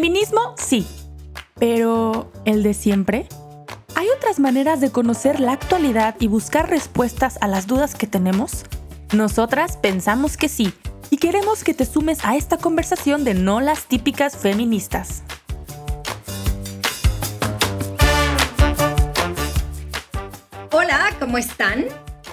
Feminismo, sí. Pero, ¿el de siempre? ¿Hay otras maneras de conocer la actualidad y buscar respuestas a las dudas que tenemos? Nosotras pensamos que sí y queremos que te sumes a esta conversación de no las típicas feministas. Hola, ¿cómo están?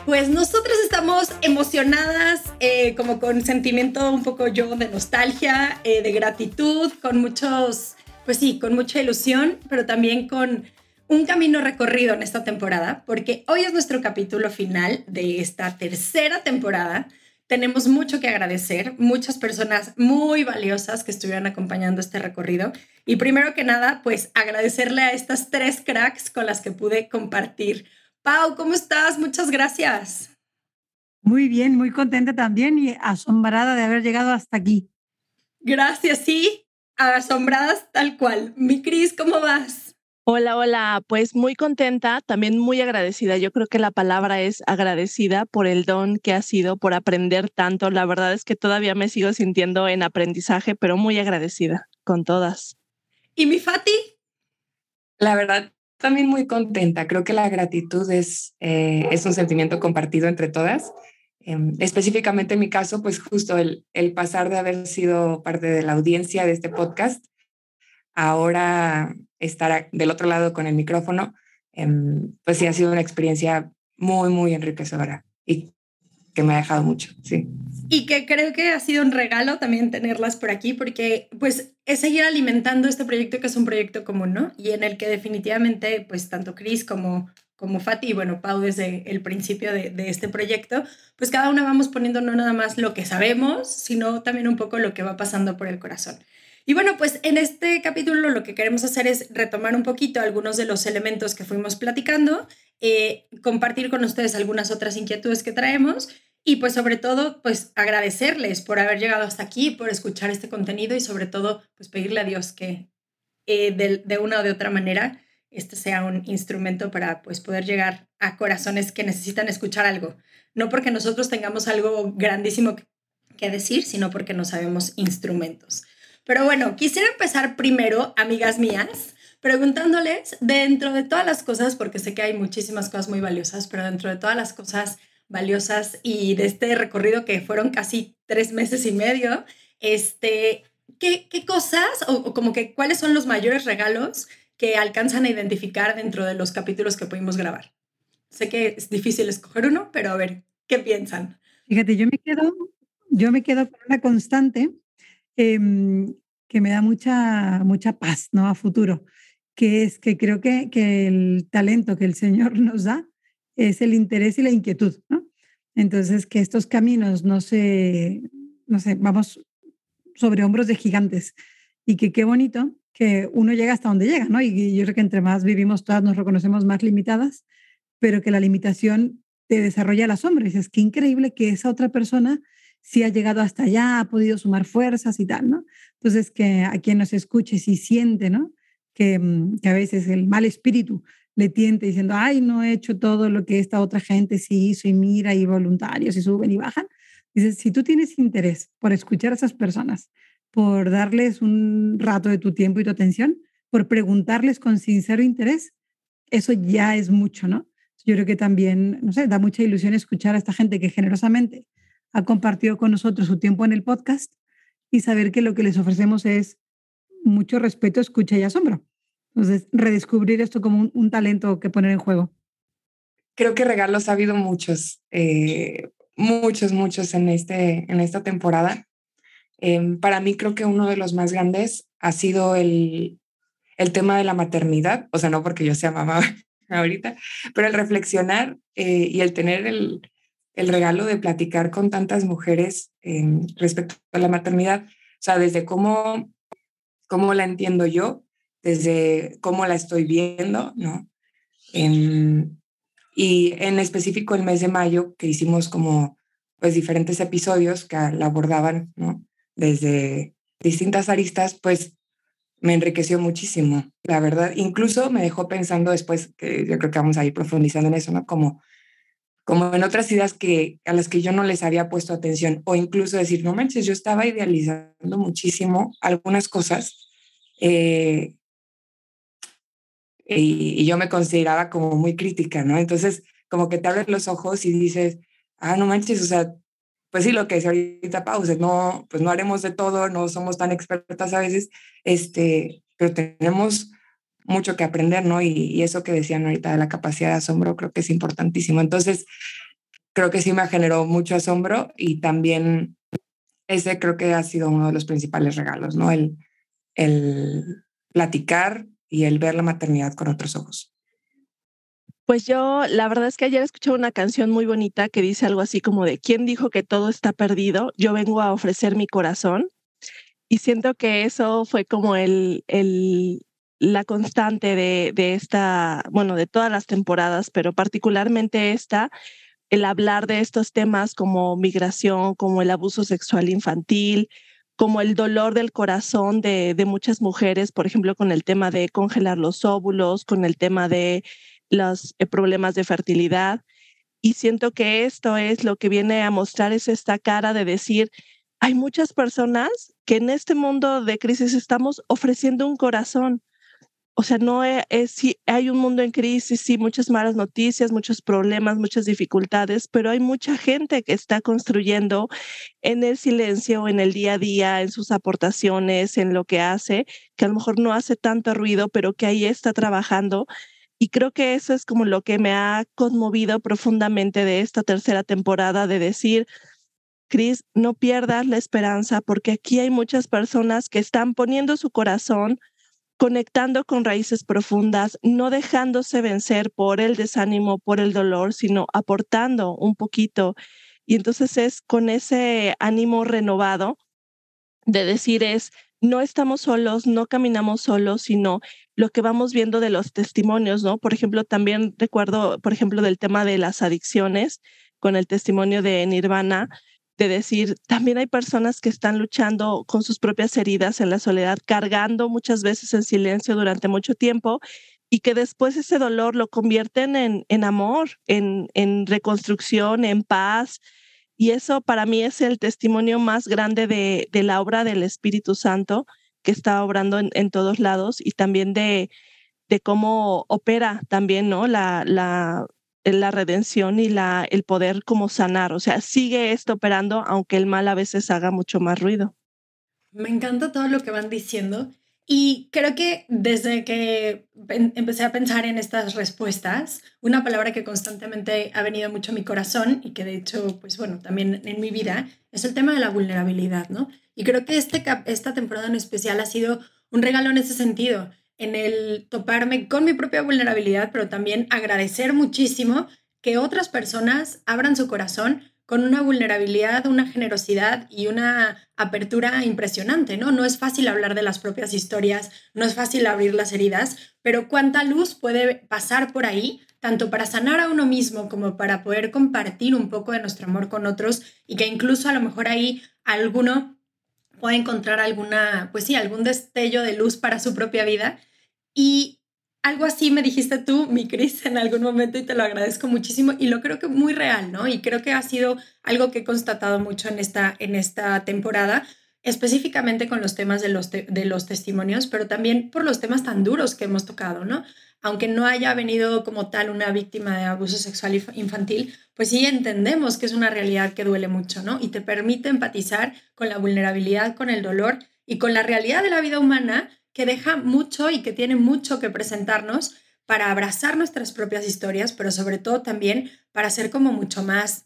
Pues nosotros estamos emocionadas, eh, como con sentimiento un poco yo de nostalgia, eh, de gratitud, con muchos, pues sí, con mucha ilusión, pero también con un camino recorrido en esta temporada, porque hoy es nuestro capítulo final de esta tercera temporada. Tenemos mucho que agradecer, muchas personas muy valiosas que estuvieron acompañando este recorrido. Y primero que nada, pues agradecerle a estas tres cracks con las que pude compartir. Pau, ¿cómo estás? Muchas gracias. Muy bien, muy contenta también y asombrada de haber llegado hasta aquí. Gracias, sí, asombradas tal cual. Mi Cris, ¿cómo vas? Hola, hola, pues muy contenta, también muy agradecida. Yo creo que la palabra es agradecida por el don que ha sido, por aprender tanto. La verdad es que todavía me sigo sintiendo en aprendizaje, pero muy agradecida con todas. ¿Y mi Fati? La verdad, también muy contenta. Creo que la gratitud es, eh, es un sentimiento compartido entre todas. Em, específicamente en mi caso, pues justo el, el pasar de haber sido parte de la audiencia de este podcast, ahora estar del otro lado con el micrófono, em, pues sí ha sido una experiencia muy, muy enriquecedora y que me ha dejado mucho, sí. Y que creo que ha sido un regalo también tenerlas por aquí, porque pues es seguir alimentando este proyecto que es un proyecto común, ¿no? Y en el que definitivamente pues tanto Chris como, como Fati y bueno, Pau desde el principio de, de este proyecto, pues cada una vamos poniendo no nada más lo que sabemos, sino también un poco lo que va pasando por el corazón. Y bueno, pues en este capítulo lo que queremos hacer es retomar un poquito algunos de los elementos que fuimos platicando, eh, compartir con ustedes algunas otras inquietudes que traemos y pues sobre todo pues agradecerles por haber llegado hasta aquí, por escuchar este contenido y sobre todo pues pedirle a Dios que eh, de, de, una o de otra manera este sea un instrumento para pues poder llegar a corazones que necesitan escuchar algo. No porque nosotros tengamos algo grandísimo que decir, sino porque no sabemos instrumentos. Pero bueno, quisiera empezar primero, amigas mías, preguntándoles dentro de todas las cosas, porque sé que hay muchísimas cosas muy valiosas, pero dentro de todas las cosas valiosas y de este recorrido que fueron casi tres meses y medio, este, ¿qué, qué cosas o, como que cuáles son los mayores regalos que alcanzan a identificar dentro de los capítulos que pudimos grabar? Sé que es difícil escoger uno, pero a ver, ¿qué piensan? Fíjate, yo me quedo, yo me quedo con una constante Em, que me da mucha, mucha paz ¿no? a futuro, que es que creo que, que, el talento que el Señor nos da es el interés y la inquietud. ¿no? Entonces, que estos caminos no se, no sé, vamos sobre hombros de gigantes y que qué bonito que uno llega hasta donde llega, ¿no? Y yo creo que entre más vivimos todas nos reconocemos más limitadas, pero que la limitación te desarrolla el asombro. Y dices, qué increíble que esa otra persona si ha llegado hasta allá, ha podido sumar fuerzas y tal, ¿no? Entonces, que a quien nos escuche, si siente, ¿no? Que, mm, que a veces el mal espíritu le tiente diciendo, ay, no he hecho todo lo que esta otra gente sí hizo y mira y voluntarios y suben y bajan. Dices, si tú tienes interés por escuchar a esas personas, por darles un rato de tu tiempo y tu atención, por preguntarles con sincero interés, eso ya es mucho, ¿no? Yo creo que también, no sé, da mucha ilusión escuchar a esta gente que generosamente ha compartido con nosotros su tiempo en el podcast y saber que lo que les ofrecemos es mucho respeto, escucha y asombro. Entonces, redescubrir esto como un, talento que poner en juego. Creo que regalos ha habido muchos, eh, muchos, muchos en, este, en esta temporada. Em, para mí creo que uno de los más grandes ha sido el, el tema de la maternidad, o sea, no porque yo sea mamá ahorita, pero el reflexionar eh, y el tener el, el regalo de platicar con tantas mujeres respecto a la maternidad, o sea, desde cómo, cómo la entiendo yo, desde cómo la estoy viendo, ¿no? y en específico el mes de mayo, que hicimos como pues diferentes episodios que la abordaban, ¿no? Desde distintas aristas, pues me enriqueció muchísimo, la verdad. Incluso me dejó pensando después, que yo creo que vamos a ir profundizando en eso, ¿no? Como como en otras ideas que, a las que yo no les había puesto atención, o incluso decir, no manches, yo estaba idealizando muchísimo algunas cosas Eh, y, yo me consideraba como muy crítica, ¿no? Entonces, como que te abres los ojos y dices, ah, no manches, o sea, pues sí, lo que decía ahorita Pausa, no, pues no haremos de todo, no somos tan expertas a veces, este, pero tenemos mucho que aprender, ¿no? Y, y, eso que decían ahorita de la capacidad de asombro, creo que es importantísimo. Entonces, creo que sí me generó mucho asombro y también ese creo que ha sido uno de los principales regalos, ¿no? El, el platicar y el ver la maternidad con otros ojos. Pues yo, la verdad es que ayer escuché una canción muy bonita que dice algo así como de, ¿quién dijo que todo está perdido? Yo vengo a ofrecer mi corazón. Y siento que eso fue como el, el, la constante de, de esta, bueno, de todas las temporadas, pero particularmente esta, el hablar de estos temas como migración, como el abuso sexual infantil, como el dolor del corazón de, de, muchas mujeres, por ejemplo, con el tema de congelar los óvulos, con el tema de los eh, problemas de fertilidad. Y siento que esto es lo que viene a mostrar es esta cara de decir, hay muchas personas que en este mundo de crisis estamos ofreciendo un corazón, o sea, no e, es, si hay un mundo en crisis, sí, muchas malas noticias, muchos problemas, muchas dificultades, pero hay mucha gente que está construyendo en el silencio, en el día a día, en sus aportaciones, en lo que hace, que a lo mejor no hace tanto ruido, pero que ahí está trabajando. Y creo que eso es como lo que me ha conmovido profundamente de esta tercera temporada, de decir, Cris, no pierdas la esperanza, porque aquí hay muchas personas que están poniendo su corazón, conectando con raíces profundas, no dejándose vencer por el desánimo, por el dolor, sino aportando un poquito. Y entonces es con ese ánimo renovado de decir es, no estamos solos, no caminamos solos, sino lo que vamos viendo de los testimonios, ¿no? Por ejemplo, también recuerdo, por ejemplo, del tema de las adicciones con el testimonio de Nirvana, de decir, también hay personas que están luchando con sus propias heridas en la soledad, cargando muchas veces en silencio durante mucho tiempo y que después ese dolor lo convierten en, en amor, en, en reconstrucción, en paz. Y eso para mí es el testimonio más grande de, de la obra del Espíritu Santo que está obrando en, en todos lados y también de, de cómo opera también ¿no? la, la, la redención y la, el poder como sanar. O sea, sigue esto operando, aunque el mal a veces haga mucho más ruido. Me encanta todo lo que van diciendo. Y creo que desde que empecé a pensar en estas respuestas, una palabra que constantemente ha venido mucho a mi corazón y que de hecho, pues bueno, también en mi vida, es el tema de la vulnerabilidad, ¿no? Y creo que este, esta temporada en especial ha sido un regalo en ese sentido en el toparme con mi propia vulnerabilidad, pero también agradecer muchísimo que otras personas abran su corazón con una vulnerabilidad, una generosidad y una apertura impresionante, ¿no? No es fácil hablar de las propias historias, no es fácil abrir las heridas, pero cuánta luz puede pasar por ahí, tanto para sanar a uno mismo como para poder compartir un poco de nuestro amor con otros y que incluso a lo mejor ahí alguno pueda encontrar alguna, pues sí, algún destello de luz para su propia vida y algo así me dijiste tú, mi Cris, en algún momento y te lo agradezco muchísimo y lo creo que muy real, ¿no? Y creo que ha sido algo que he constatado mucho en esta, en esta temporada, específicamente con los temas de los, de los testimonios, pero también por los temas tan duros que hemos tocado, ¿no? Aunque no haya venido como tal una víctima de abuso sexual infantil, pues sí entendemos que es una realidad que duele mucho, ¿no? Y te permite empatizar con la vulnerabilidad, con el dolor y con la realidad de la vida humana que deja mucho y que tiene mucho que presentarnos para abrazar nuestras propias historias, pero sobre todo también para ser como mucho más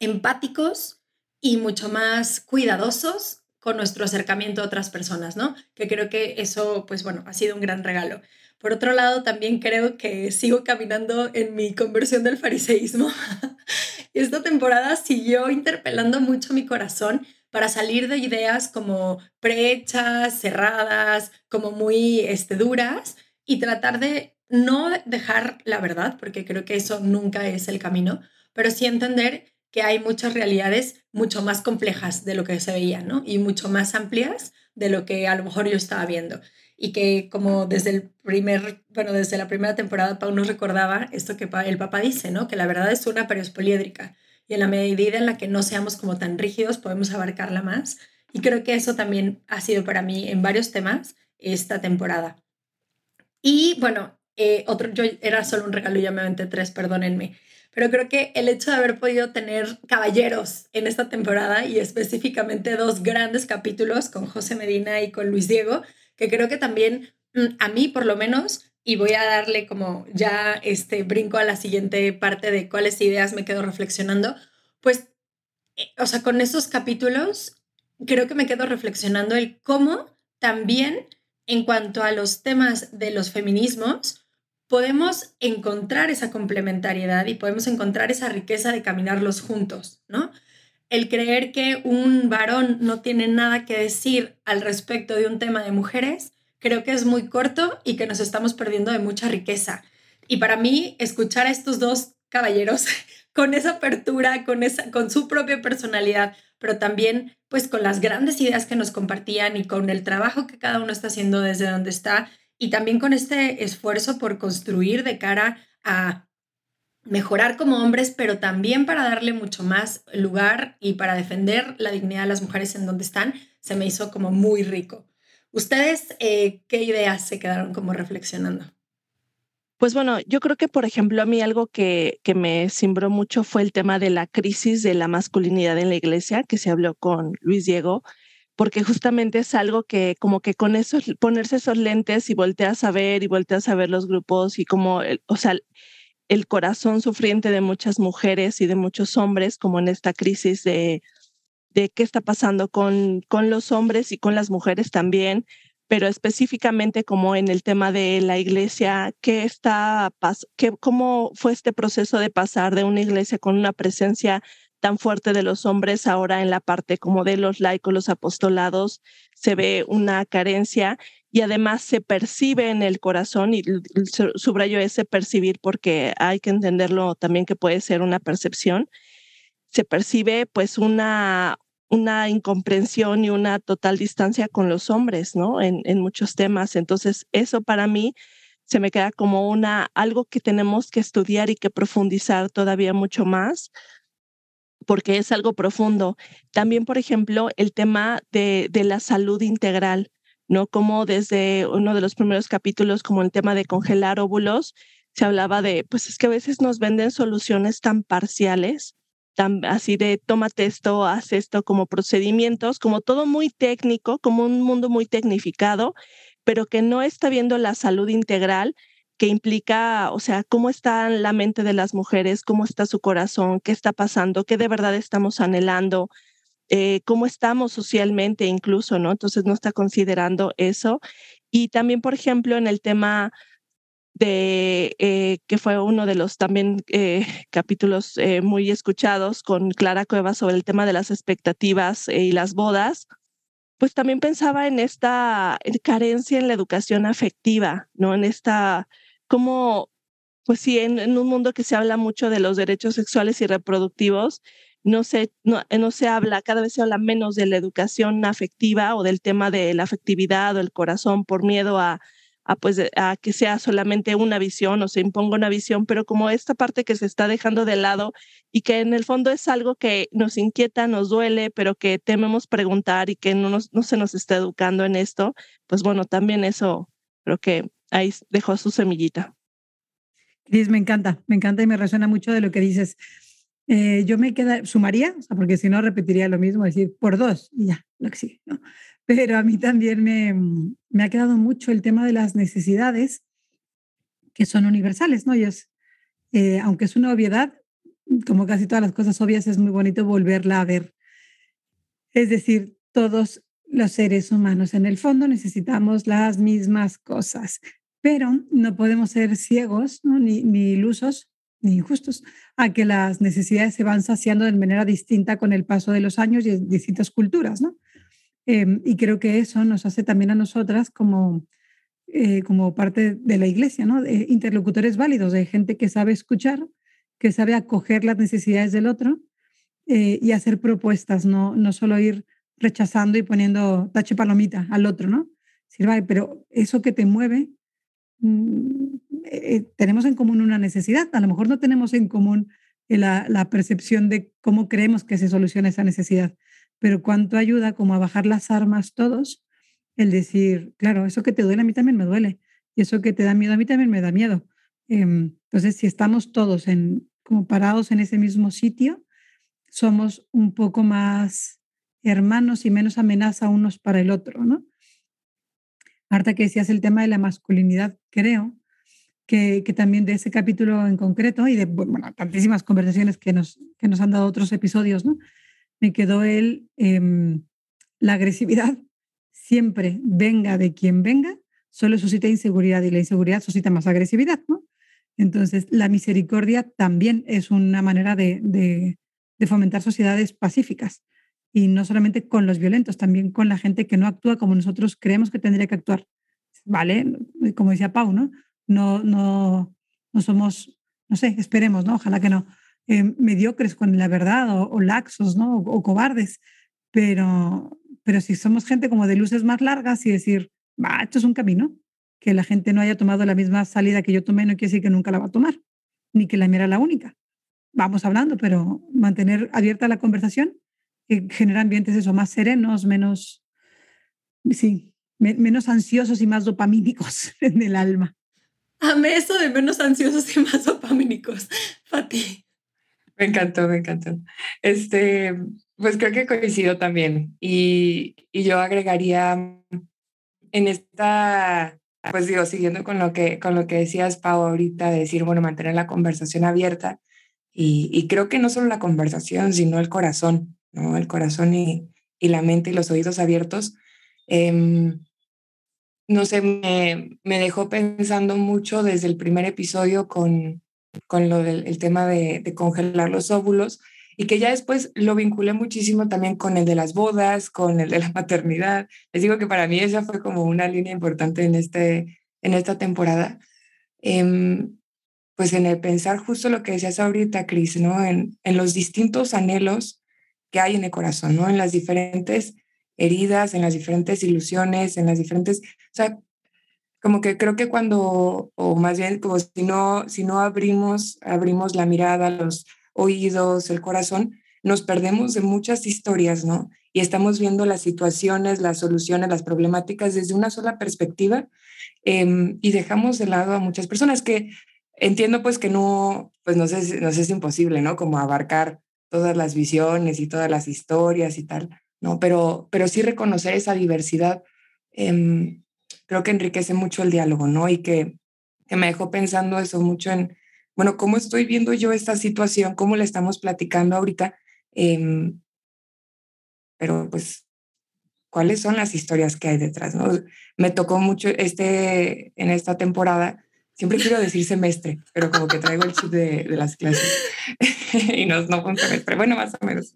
empáticos y mucho más cuidadosos nuestro acercamiento a otras personas, ¿no? Que creo que eso, pues bueno, ha sido un gran regalo. Por otro lado, también creo que sigo caminando en mi conversión del fariseísmo. Esta temporada siguió interpelando mucho mi corazón para salir de ideas como prehechas, cerradas, como muy este, duras y tratar de no dejar la verdad, porque creo que eso nunca es el camino, pero sí entender que hay muchas realidades mucho más complejas de lo que se veía, ¿no? Y mucho más amplias de lo que a lo mejor yo estaba viendo. Y que como desde el primer, bueno, desde la primera temporada, Pau nos recordaba esto que el papá dice, ¿no? Que la verdad es una, pero es poliédrica y en la medida en la que no seamos como tan rígidos podemos abarcarla más. Y creo que eso también ha sido para mí en varios temas esta temporada. Y bueno, eh, otro, yo era solo un regalo, ya me aventé tres, perdónenme. Pero creo que el hecho de haber podido tener caballeros en esta temporada y específicamente dos grandes capítulos con José Medina y con Luis Diego, que creo que también mm, a mí por lo menos, y voy a darle como ya este brinco a la siguiente parte de cuáles ideas me quedo reflexionando, pues, eh, o sea, con esos capítulos creo que me quedo reflexionando el cómo también en cuanto a los temas de los feminismos, podemos encontrar esa complementariedad y podemos encontrar esa riqueza de caminarlos juntos, ¿no? El creer que un varón no tiene nada que decir al respecto de un tema de mujeres, creo que es muy corto y que nos estamos perdiendo de mucha riqueza. Y para mí, escuchar a estos dos caballeros con esa apertura, con, esa, con su propia personalidad, pero también pues con las grandes ideas que nos compartían y con el trabajo que cada uno está haciendo desde donde está y también con este esfuerzo por construir de cara a mejorar como hombres, pero también para darle mucho más lugar y para defender la dignidad de las mujeres en donde están, se me hizo como muy rico. ¿Ustedes eh, qué ideas se quedaron como reflexionando? Pues bueno, yo creo que, por ejemplo, a mí algo que, que me cimbró mucho fue el tema de la crisis de la masculinidad en la iglesia, que se habló con Luis Diego, porque justamente es algo que como que con eso, ponerse esos lentes y volteas a ver y volteas a ver los grupos y como, o sea, el corazón sufriente de muchas mujeres y de muchos hombres, como en esta crisis de, de qué está pasando con, con los hombres y con las mujeres también, pero específicamente como en el tema de la iglesia, ¿qué está, qué, ¿cómo fue este proceso de pasar de una iglesia con una presencia tan fuerte de los hombres ahora en la parte como de los laicos, los apostolados, se ve una carencia y además se percibe en el corazón, y subrayo ese percibir porque hay que entenderlo también que puede ser una percepción, se percibe pues una, una incomprensión y una total distancia con los hombres, ¿no? En, muchos temas. Entonces, eso para mí se me queda como una, algo que tenemos que estudiar y que profundizar todavía mucho más, porque es algo profundo. También, por ejemplo, el tema de, de la salud integral, ¿no? Como desde uno de los primeros capítulos, como el tema de congelar óvulos, se hablaba de, pues es que a veces nos venden soluciones tan parciales así de tómate esto, haz esto como procedimientos, como todo muy técnico, como un mundo muy tecnificado, pero que no está viendo la salud integral que implica, o sea, cómo está la mente de las mujeres, cómo está su corazón, qué está pasando, qué de verdad estamos anhelando, eh, cómo estamos socialmente incluso, ¿no? Entonces no está considerando eso. Y también, por ejemplo, en el tema de eh, que fue uno de los también eh, capítulos eh, muy escuchados con Clara Cueva sobre el tema de las expectativas y las bodas, pues también pensaba en esta carencia en la educación afectiva, ¿no? En esta, como, pues sí, en, un mundo que se habla mucho de los derechos sexuales y reproductivos, no se, no, no se habla, cada vez se habla menos de la educación afectiva o del tema de la afectividad o el corazón por miedo a a, pues, a que sea solamente una visión o se imponga una visión, pero como esta parte que se está dejando de lado y que en el fondo es algo que nos inquieta, nos duele, pero que tememos preguntar y que no, nos, no se nos está educando en esto, pues bueno, también eso creo que ahí dejó su semillita. Cris, me encanta, me encanta y me resuena mucho de lo que dices. Eh, yo me queda, sumaría, porque si no repetiría lo mismo, decir por dos y ya, lo que sigue. ¿no? pero a mí también me, me, ha quedado mucho el tema de las necesidades que son universales, ¿no? Y es, eh, aunque es una obviedad, como casi todas las cosas obvias, es muy bonito volverla a ver. Es decir, todos los seres humanos en el fondo necesitamos las mismas cosas, pero no podemos ser ciegos, ¿no? ni, ni ilusos, ni injustos, a que las necesidades se van saciando de manera distinta con el paso de los años y en distintas culturas, ¿no? Em, y creo que eso nos hace también a nosotras como, eh, como parte de la iglesia, ¿no? De interlocutores válidos, de gente que sabe escuchar, que sabe acoger las necesidades del otro eh, y hacer propuestas, no, no solo ir rechazando y poniendo tache palomita al otro, ¿no? Sirva, pero eso que te mueve, eh, tenemos en común una necesidad, a lo mejor no tenemos en común la, la percepción de cómo creemos que se soluciona esa necesidad, pero cuánto ayuda como a bajar las armas todos el decir, claro, eso que te duele a mí también me duele, y eso que te da miedo a mí también me da miedo. Em, entonces, si estamos todos en, como parados en ese mismo sitio, somos un poco más hermanos y menos amenaza unos para el otro, ¿no? Marta, que decías el tema de la masculinidad, creo que, también de ese capítulo en concreto y de bueno, tantísimas conversaciones que nos, que nos han dado otros episodios, ¿no? Me quedó el, em, la agresividad siempre venga de quien venga, solo suscita inseguridad y la inseguridad suscita más agresividad, ¿no? Entonces, la misericordia también es una manera de, de fomentar sociedades pacíficas y no solamente con los violentos, también con la gente que no actúa como nosotros creemos que tendría que actuar. ¿Vale? Como decía Pau, ¿no? No, no, no somos, no sé, esperemos, ¿no? Ojalá que no, eh, mediocres con la verdad o, laxos, ¿no? O, cobardes, pero, pero si somos gente como de luces más largas y decir, va, esto es un camino, que la gente no haya tomado la misma salida que yo tomé no quiere decir que nunca la va a tomar, ni que la mía era la única. Vamos hablando, pero mantener abierta la conversación que genera ambientes eso, más serenos, menos, sí, menos ansiosos y más dopamínicos en el alma. Amé eso de menos ansiosos y más dopamínicos. Fati. Me encantó, me encantó. Este, pues creo que coincido también. Y, y yo agregaría en esta, pues digo, siguiendo con lo que, con lo que decías, Pau, ahorita, de decir, bueno, mantener la conversación abierta. Y, y creo que no solo la conversación, sino el corazón. El corazón y, la mente y los oídos abiertos. Em, no sé, me, dejó pensando mucho desde el primer episodio con, con lo del tema de, congelar los óvulos y que ya después lo vinculé muchísimo también con el de las bodas, con el de la maternidad. Les digo que para mí esa fue como una línea importante en, este, en esta temporada. Em, pues en el pensar justo lo que decías ahorita, Cris, ¿no? En, en los distintos anhelos que hay en el corazón, ¿no? En las diferentes heridas, en las diferentes ilusiones, en las diferentes, o sea, como que creo que cuando, o más bien como si no, si no abrimos, abrimos la mirada, los oídos, el corazón, nos perdemos de muchas historias, ¿no? Y estamos viendo las situaciones, las soluciones, las problemáticas desde una sola perspectiva em, y dejamos de lado a muchas personas que entiendo pues que no, pues no sé, no sé, es imposible, ¿no? Como abarcar todas las visiones y todas las historias y tal, ¿no? Pero, pero sí reconocer esa diversidad em, creo que enriquece mucho el diálogo, ¿no? Y que, me dejó pensando eso mucho en, bueno, ¿cómo estoy viendo yo esta situación? ¿Cómo la estamos platicando ahorita? Em, pero pues, ¿cuáles son las historias que hay detrás? ¿no? Me tocó mucho este, en esta temporada Siempre quiero decir semestre, pero como que traigo el chip de, de las clases y no, no fue un semestre, bueno, más o menos.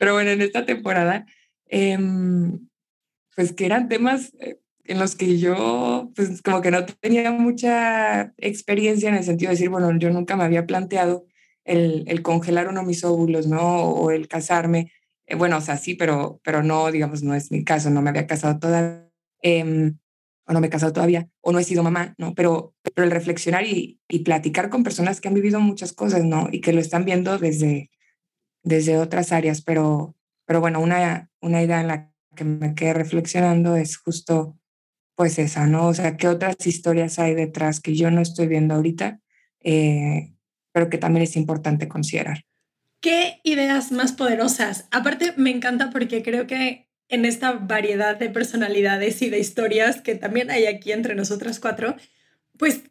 Pero bueno, en esta temporada, em, pues que eran temas eh, en los que yo, pues como que no tenía mucha experiencia en el sentido de decir, bueno, yo nunca me había planteado el, el congelar uno mis óvulos, ¿no? O el casarme. Eh, bueno, o sea, sí, pero, pero no, digamos, no es mi caso, no me había casado todavía. Eh, o no me he casado todavía, o no he sido mamá, ¿no? Pero, pero el reflexionar y, platicar con personas que han vivido muchas cosas, ¿no? Y que lo están viendo desde, desde otras áreas, pero, pero bueno, una, una idea en la que me quedé reflexionando es justo pues esa, ¿no? O sea, ¿qué otras historias hay detrás que yo no estoy viendo ahorita, eh, pero que también es importante considerar? ¿Qué ideas más poderosas? Aparte, me encanta porque creo que en esta variedad de personalidades y de historias que también hay aquí entre nosotras cuatro, pues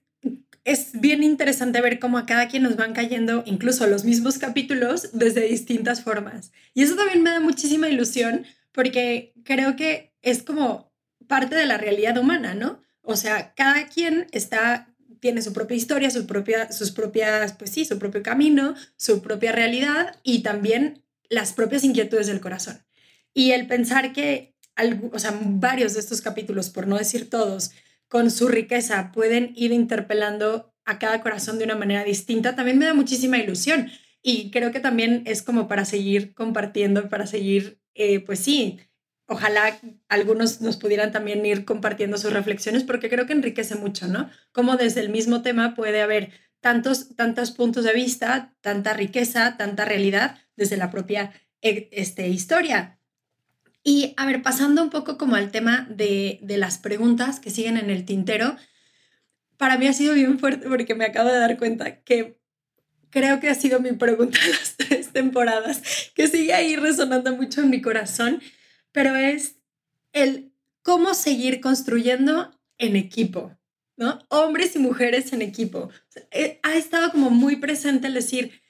es bien interesante ver cómo a cada quien nos van cayendo incluso los mismos capítulos desde distintas formas. Y eso también me da muchísima ilusión porque creo que es como parte de la realidad humana, ¿no? O sea, cada quien está tiene su propia historia, su propia, sus propias, pues sí, su propio camino, su propia realidad y también las propias inquietudes del corazón. Y el pensar que, o sea, varios de estos capítulos, por no decir todos, con su riqueza pueden ir interpelando a cada corazón de una manera distinta, también me da muchísima ilusión. Y creo que también es como para seguir compartiendo, para seguir, eh, pues sí, ojalá algunos nos pudieran también ir compartiendo sus reflexiones, porque creo que enriquece mucho, ¿no? Como desde el mismo tema puede haber tantos, tantos puntos de vista, tanta riqueza, tanta realidad desde la propia eh, este, historia. Y a ver, pasando un poco como al tema de, de las preguntas que siguen en el tintero, para mí ha sido bien fuerte porque me acabo de dar cuenta que creo que ha sido mi pregunta las tres temporadas, que sigue ahí resonando mucho en mi corazón, pero es el cómo seguir construyendo en equipo, ¿no? Hombres y mujeres en equipo. Eh, ha estado como muy presente el decir,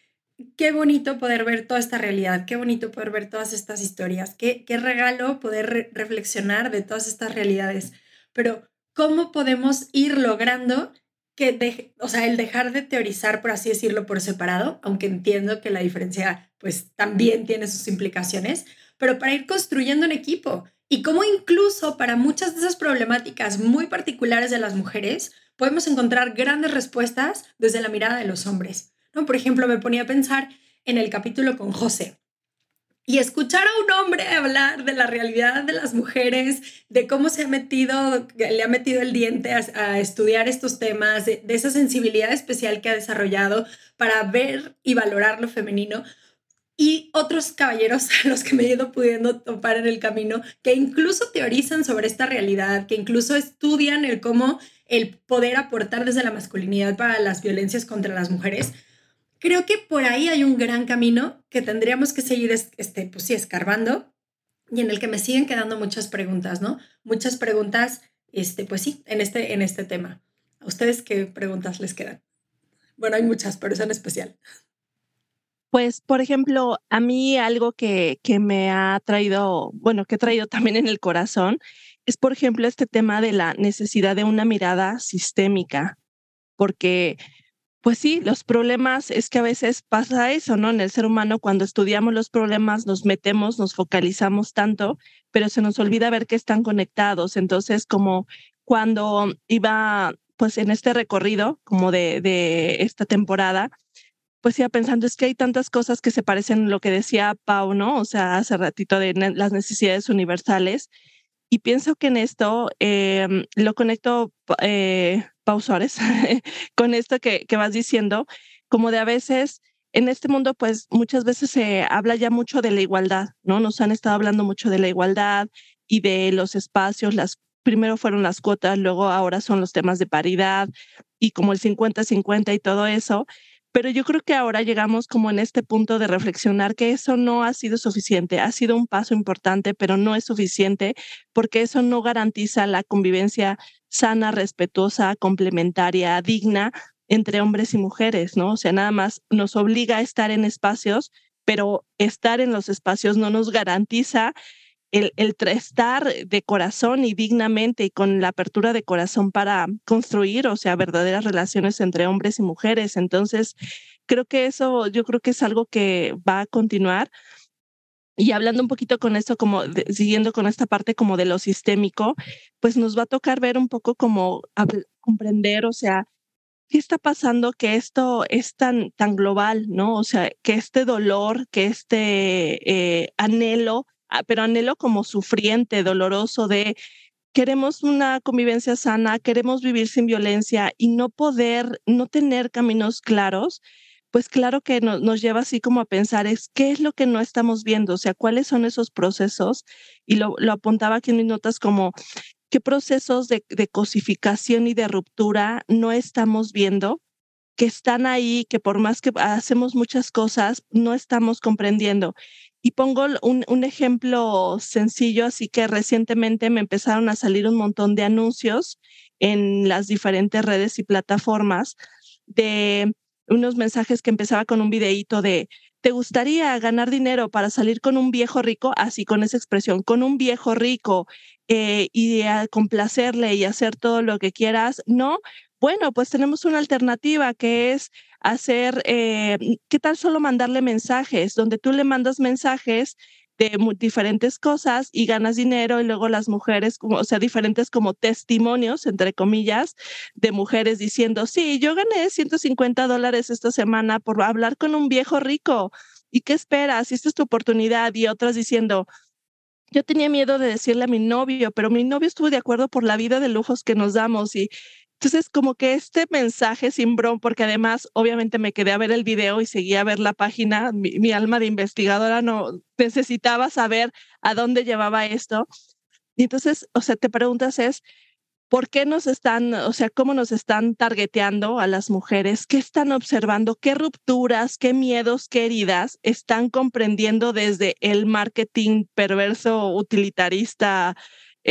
qué bonito poder ver toda esta realidad, qué bonito poder ver todas estas historias, qué, qué regalo poder reflexionar de todas estas realidades, pero cómo podemos ir logrando que, o sea, el dejar de teorizar, por así decirlo, por separado, aunque entiendo que la diferencia pues también tiene sus implicaciones, pero para ir construyendo un equipo. Y cómo incluso para muchas de esas problemáticas muy particulares de las mujeres podemos encontrar grandes respuestas desde la mirada de los hombres. ¿No? Por ejemplo, me ponía a pensar en el capítulo con José. Y escuchar a un hombre hablar de la realidad de las mujeres, de cómo se ha metido, le ha metido el diente a, estudiar estos temas, de, esa sensibilidad especial que ha desarrollado para ver y valorar lo femenino, y otros caballeros a los que me he ido pudiendo topar en el camino, que incluso teorizan sobre esta realidad, que incluso estudian el cómo el poder aportar desde la masculinidad para las violencias contra las mujeres, creo que por ahí hay un gran camino que tendríamos que seguir, este, pues sí, escarbando y en el que me siguen quedando muchas preguntas, ¿no? Muchas preguntas, este, pues sí, en este, en este tema. ¿A ustedes qué preguntas les quedan? Bueno, hay muchas, pero es en especial. Pues, por ejemplo, a mí algo que, que me ha traído, bueno, que he traído también en el corazón, es, por ejemplo, este tema de la necesidad de una mirada sistémica, porque pues sí, los problemas es que a veces pasa eso, ¿no? En el ser humano, cuando estudiamos los problemas, nos metemos, nos focalizamos tanto, pero se nos olvida ver que están conectados. Entonces, como cuando iba, pues en este recorrido, como de, de esta temporada, pues iba pensando, es que hay tantas cosas que se parecen a lo que decía Pau, ¿no? O sea, hace ratito de las necesidades universales. Y pienso que en esto em, lo conecto, eh, Pau Suárez, con esto que, que vas diciendo, como de a veces en este mundo, pues muchas veces se habla ya mucho de la igualdad, ¿no? Nos han estado hablando mucho de la igualdad y de los espacios, las primero fueron las cuotas, luego ahora son los temas de paridad y como el 50-50 y todo eso. Pero yo creo que ahora llegamos como en este punto de reflexionar que eso no ha sido suficiente, ha sido un paso importante, pero no es suficiente porque eso no garantiza la convivencia sana, respetuosa, complementaria, digna entre hombres y mujeres, ¿no? O sea, nada más nos obliga a estar en espacios, pero estar en los espacios no nos garantiza el, estar de corazón y dignamente y con la apertura de corazón para construir, o sea, verdaderas relaciones entre hombres y mujeres. Entonces, creo que eso, yo creo que es algo que va a continuar. Y hablando un poquito con esto, como siguiendo con esta parte como de lo sistémico, pues nos va a tocar ver un poco como comprender, o sea, ¿qué está pasando que esto es tan, tan global, ¿no? O sea, que este dolor, que este eh, anhelo pero anhelo como sufriente, doloroso de queremos una convivencia sana, queremos vivir sin violencia y no poder, no tener caminos claros, pues claro que nos lleva así como a pensar es qué es lo que no estamos viendo, o sea, cuáles son esos procesos. Y lo, lo apuntaba aquí en mis notas como qué procesos de, de cosificación y de ruptura no estamos viendo que están ahí, que por más que hacemos muchas cosas, no estamos comprendiendo. Y pongo un, un, ejemplo sencillo, así que recientemente me empezaron a salir un montón de anuncios en las diferentes redes y plataformas de unos mensajes que empezaba con un videíto de, ¿te gustaría ganar dinero para salir con un viejo rico? Así con esa expresión, con un viejo rico eh, y a complacerle y hacer todo lo que quieras. No, bueno, pues tenemos una alternativa que es hacer, eh, ¿qué tal solo mandarle mensajes? Donde tú le mandas mensajes de diferentes cosas y ganas dinero y luego las mujeres, o sea, diferentes como testimonios, entre comillas, de mujeres diciendo, sí, yo gané 150 dólares esta semana por hablar con un viejo rico. ¿Y qué esperas? Esta es tu oportunidad. Y otras diciendo, yo tenía miedo de decirle a mi novio, pero mi novio estuvo de acuerdo por la vida de lujos que nos damos y Entonces, como que este mensaje sin bron, porque además, obviamente me quedé a ver el video y seguía a ver la página, mi, alma de investigadora no necesitaba saber a dónde llevaba esto. Y entonces, o sea, te preguntas es, ¿por qué nos están, o sea, cómo nos están targeteando a las mujeres? ¿Qué están observando? ¿Qué rupturas, qué miedos, qué heridas están comprendiendo desde el marketing perverso, utilitarista,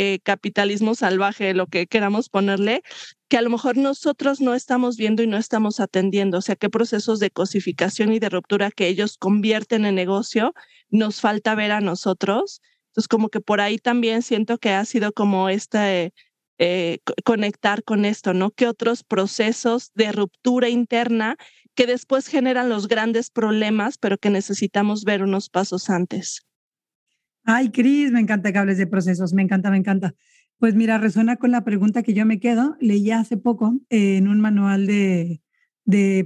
eh, capitalismo salvaje, lo que queramos ponerle, que a lo mejor nosotros no estamos viendo y no estamos atendiendo. O sea, qué procesos de cosificación y de ruptura que ellos convierten en negocio nos falta ver a nosotros. Entonces, como que por ahí también siento que ha sido como este eh, conectar con esto, ¿no? ¿Qué otros procesos de ruptura interna que después generan los grandes problemas, pero que necesitamos ver unos pasos antes? Ay, Cris, me encanta que hables de procesos, me encanta, me encanta. Pues mira, resuena con la pregunta que yo me quedo. Leí hace poco en un manual de,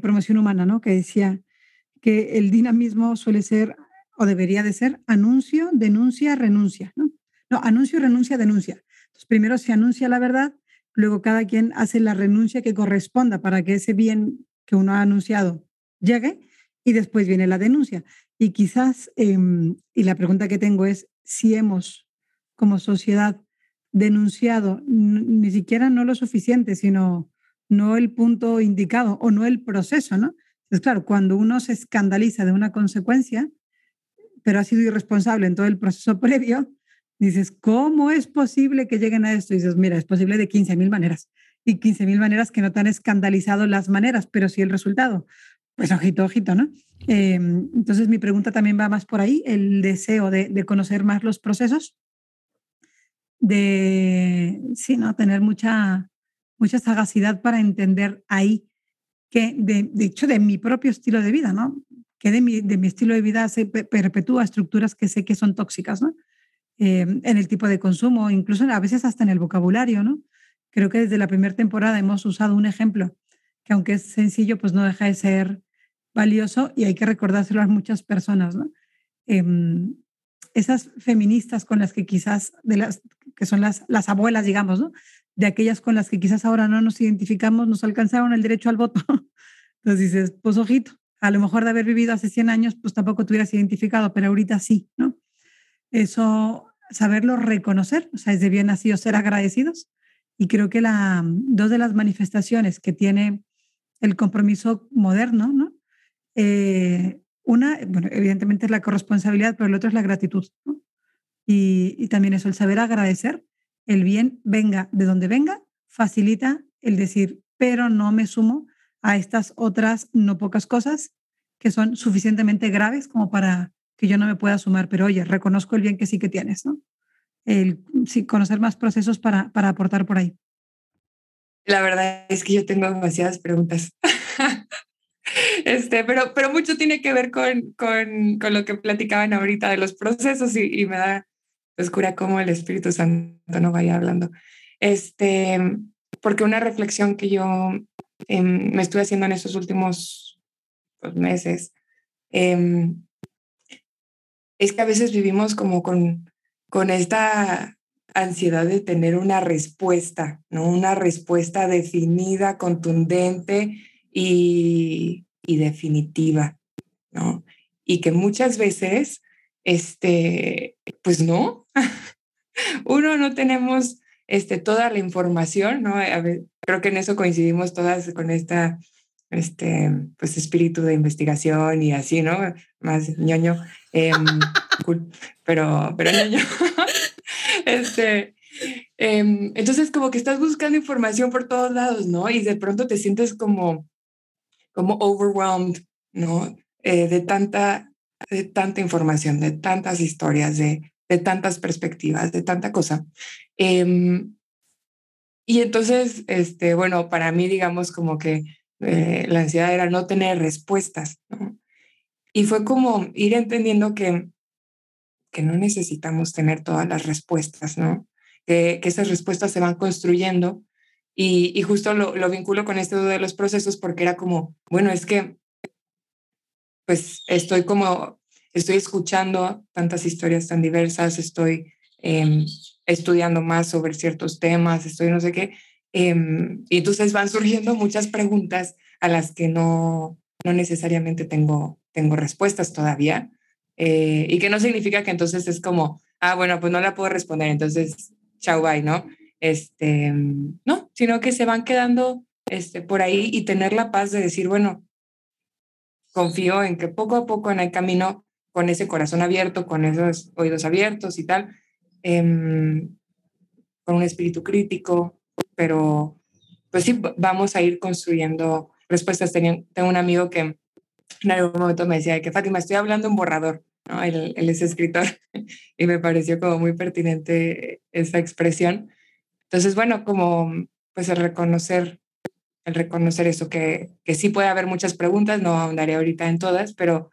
promoción humana, ¿no? Que decía que el dinamismo suele ser o debería de ser anuncio, denuncia, renuncia, ¿no? No, anuncio, renuncia, denuncia. Entonces, primero se anuncia la verdad, luego cada quien hace la renuncia que corresponda para que ese bien que uno ha anunciado llegue y después viene la denuncia. Y quizás, em, y la pregunta que tengo es si hemos como sociedad denunciado ni siquiera no lo suficiente, sino no el punto indicado o no el proceso, ¿no? Es claro, cuando uno se escandaliza de una consecuencia, pero ha sido irresponsable en todo el proceso previo, dices, ¿cómo es posible que lleguen a esto? Dices, mira, es posible de 15.000 maneras. Y 15.000 maneras que no te han escandalizado las maneras, pero sí el resultado. Pues ojito, ojito, ¿no? Em, entonces mi pregunta también va más por ahí, el deseo de, conocer más los procesos de, sí, ¿no? Tener mucha, mucha sagacidad para entender ahí que, de, de hecho, de mi propio estilo de vida, ¿no? Que de mi, de mi estilo de vida se perpetúa estructuras que sé que son tóxicas, ¿no? Em, en el tipo de consumo, incluso a veces hasta en el vocabulario, ¿no? Creo que desde la primera temporada hemos usado un ejemplo que aunque es sencillo, pues no deja de ser valioso y hay que recordárselo a muchas personas, ¿no? Em, esas feministas con las que quizás, de las que son las, las abuelas, digamos, ¿no? De aquellas con las que quizás ahora no nos identificamos, nos alcanzaron el derecho al voto. Entonces dices, pues ojito, a lo mejor de haber vivido hace 100 años, pues tampoco te hubieras identificado, pero ahorita sí, ¿no? Eso, saberlo reconocer, o sea, es de bien nacido ser agradecidos. Y creo que la, dos de las manifestaciones que tiene el compromiso moderno, ¿no? Eh, una, bueno, evidentemente es la corresponsabilidad, pero el otro es la gratitud. Y, también eso, el saber agradecer, el bien venga de donde venga, facilita el decir, pero no me sumo a estas otras no pocas cosas que son suficientemente graves como para que yo no me pueda sumar, pero oye, reconozco el bien que sí que tienes, ¿no? El sí, conocer más procesos para, para aportar por ahí. La verdad es que yo tengo demasiadas preguntas. Este, pero, pero mucho tiene que ver con, con, con lo que platicaban ahorita de los procesos y, y me da oscura como el Espíritu Santo no vaya hablando. Este, porque una reflexión que yo em, me estuve haciendo en estos últimos pues, meses em, es que a veces vivimos como con, con esta ansiedad de tener una respuesta, ¿no? Una respuesta definida, contundente y, definitiva, ¿no? Y que muchas veces, este, pues no, uno no tenemos este, toda la información, ¿no? creo que en eso coincidimos todas con esta, este, pues espíritu de investigación y así, ¿no? Más ñoño, em, pero, pero ñoño. este, em, entonces como que estás buscando información por todos lados, ¿no? Y de pronto te sientes como como overwhelmed, ¿no? Eh, de, tanta, de tanta información, de tantas historias, de, de tantas perspectivas, de tanta cosa. Em, y entonces, este, bueno, para mí, digamos, como que eh, la ansiedad era no tener respuestas, ¿no? Y fue como ir entendiendo que, que no necesitamos tener todas las respuestas, ¿no? Que, esas respuestas se van construyendo y, justo lo, lo, vinculo con esto de los procesos porque era como, bueno, es que pues estoy como, estoy escuchando tantas historias tan diversas, estoy em, estudiando más sobre ciertos temas, estoy no sé qué, Em, y entonces van surgiendo muchas preguntas a las que no, no necesariamente tengo, tengo respuestas todavía. Eh, y que no significa que entonces es como, ah, bueno, pues no la puedo responder, entonces, chau, bye, ¿no? Este, no, sino que se van quedando este, por ahí y tener la paz de decir, bueno, confío en que poco a poco en el camino, con ese corazón abierto, con esos oídos abiertos y tal, em, con un espíritu crítico, pero pues sí, vamos a ir construyendo respuestas. Tenía, tengo un amigo que en algún momento me decía que Fátima, estoy hablando un borrador, ¿no? Él, él, es escritor y me pareció como muy pertinente esa expresión. Entonces, bueno, como pues el reconocer, el reconocer eso, que, que sí puede haber muchas preguntas, no ahondaré ahorita en todas, pero,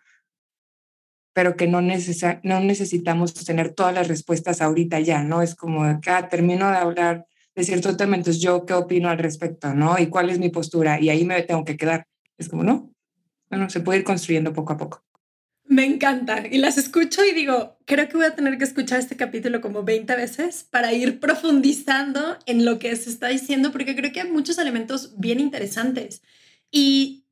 pero que no, no necesitamos tener todas las respuestas ahorita ya, ¿no? Es como, acá ah, termino de hablar de cierto tema, entonces yo qué opino al respecto, ¿no? Y cuál es mi postura, y ahí me tengo que quedar. Es como, no, bueno, se puede ir construyendo poco a poco. Me encanta y las escucho y digo, creo que voy a tener que escuchar este capítulo como 20 veces para ir profundizando en lo que se está diciendo, porque creo que hay muchos elementos bien interesantes. Y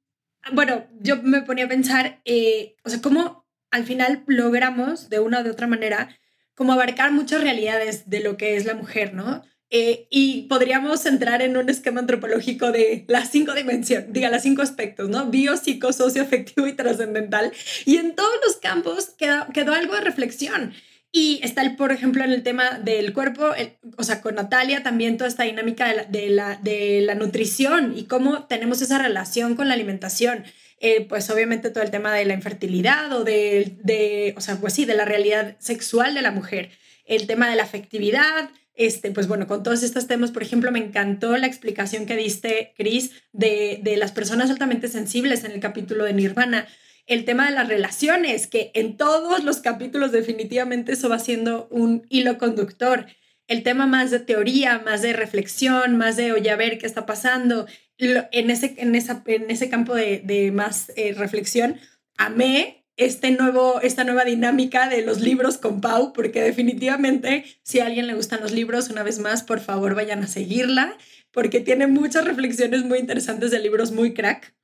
bueno, yo me ponía a pensar, eh, o sea, cómo al final logramos de una u otra manera como abarcar muchas realidades de lo que es la mujer, ¿no? Eh, y podríamos entrar en un esquema antropológico de las cinco dimensiones, diga, las cinco aspectos, ¿no? Bio, psico, socio, afectivo y trascendental. Y en todos los campos quedó, quedó algo de reflexión. Y está, el, por ejemplo, en el tema del cuerpo, o sea, con Natalia también toda esta dinámica de la, de la, de la nutrición y cómo tenemos esa relación con la alimentación. Eh, pues obviamente todo el tema de la infertilidad o de, de, o sea, pues sí, de la realidad sexual de la mujer, el tema de la afectividad, este, pues bueno, con todos estos temas, por ejemplo, me encantó la explicación que diste, Cris, de, de las personas altamente sensibles en el capítulo de Nirvana. El tema de las relaciones, que en todos los capítulos definitivamente eso va siendo un hilo conductor. El tema más de teoría, más de reflexión, más de, oye, a ver qué está pasando. En ese, en esa, en ese campo de, de más eh, reflexión, amé este nuevo, esta nueva dinámica de los libros con Pau, porque definitivamente si a alguien le gustan los libros, una vez más, por favor vayan a seguirla, porque tiene muchas reflexiones muy interesantes de libros muy crack.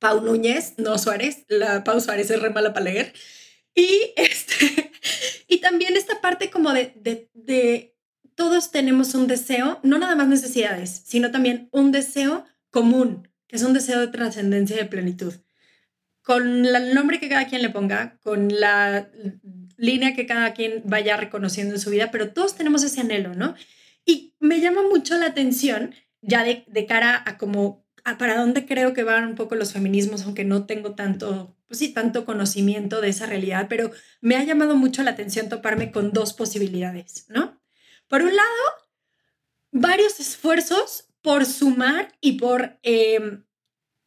Pau Núñez, no Suárez, la Pau Suárez es re mala para leer. Y, este, y también esta parte como de, de, de todos tenemos un deseo, no nada más necesidades, sino también un deseo común, que es un deseo de trascendencia y de plenitud con el nombre que cada quien le ponga, con la línea que cada quien vaya reconociendo en su vida, pero todos tenemos ese anhelo, ¿no? Y me llama mucho la atención, ya de, cara a como, a para dónde creo que van un poco los feminismos, aunque no tengo tanto, pues sí, tanto conocimiento de esa realidad, pero me ha llamado mucho la atención toparme con dos posibilidades, ¿no? Por un lado, varios esfuerzos por sumar y por eh,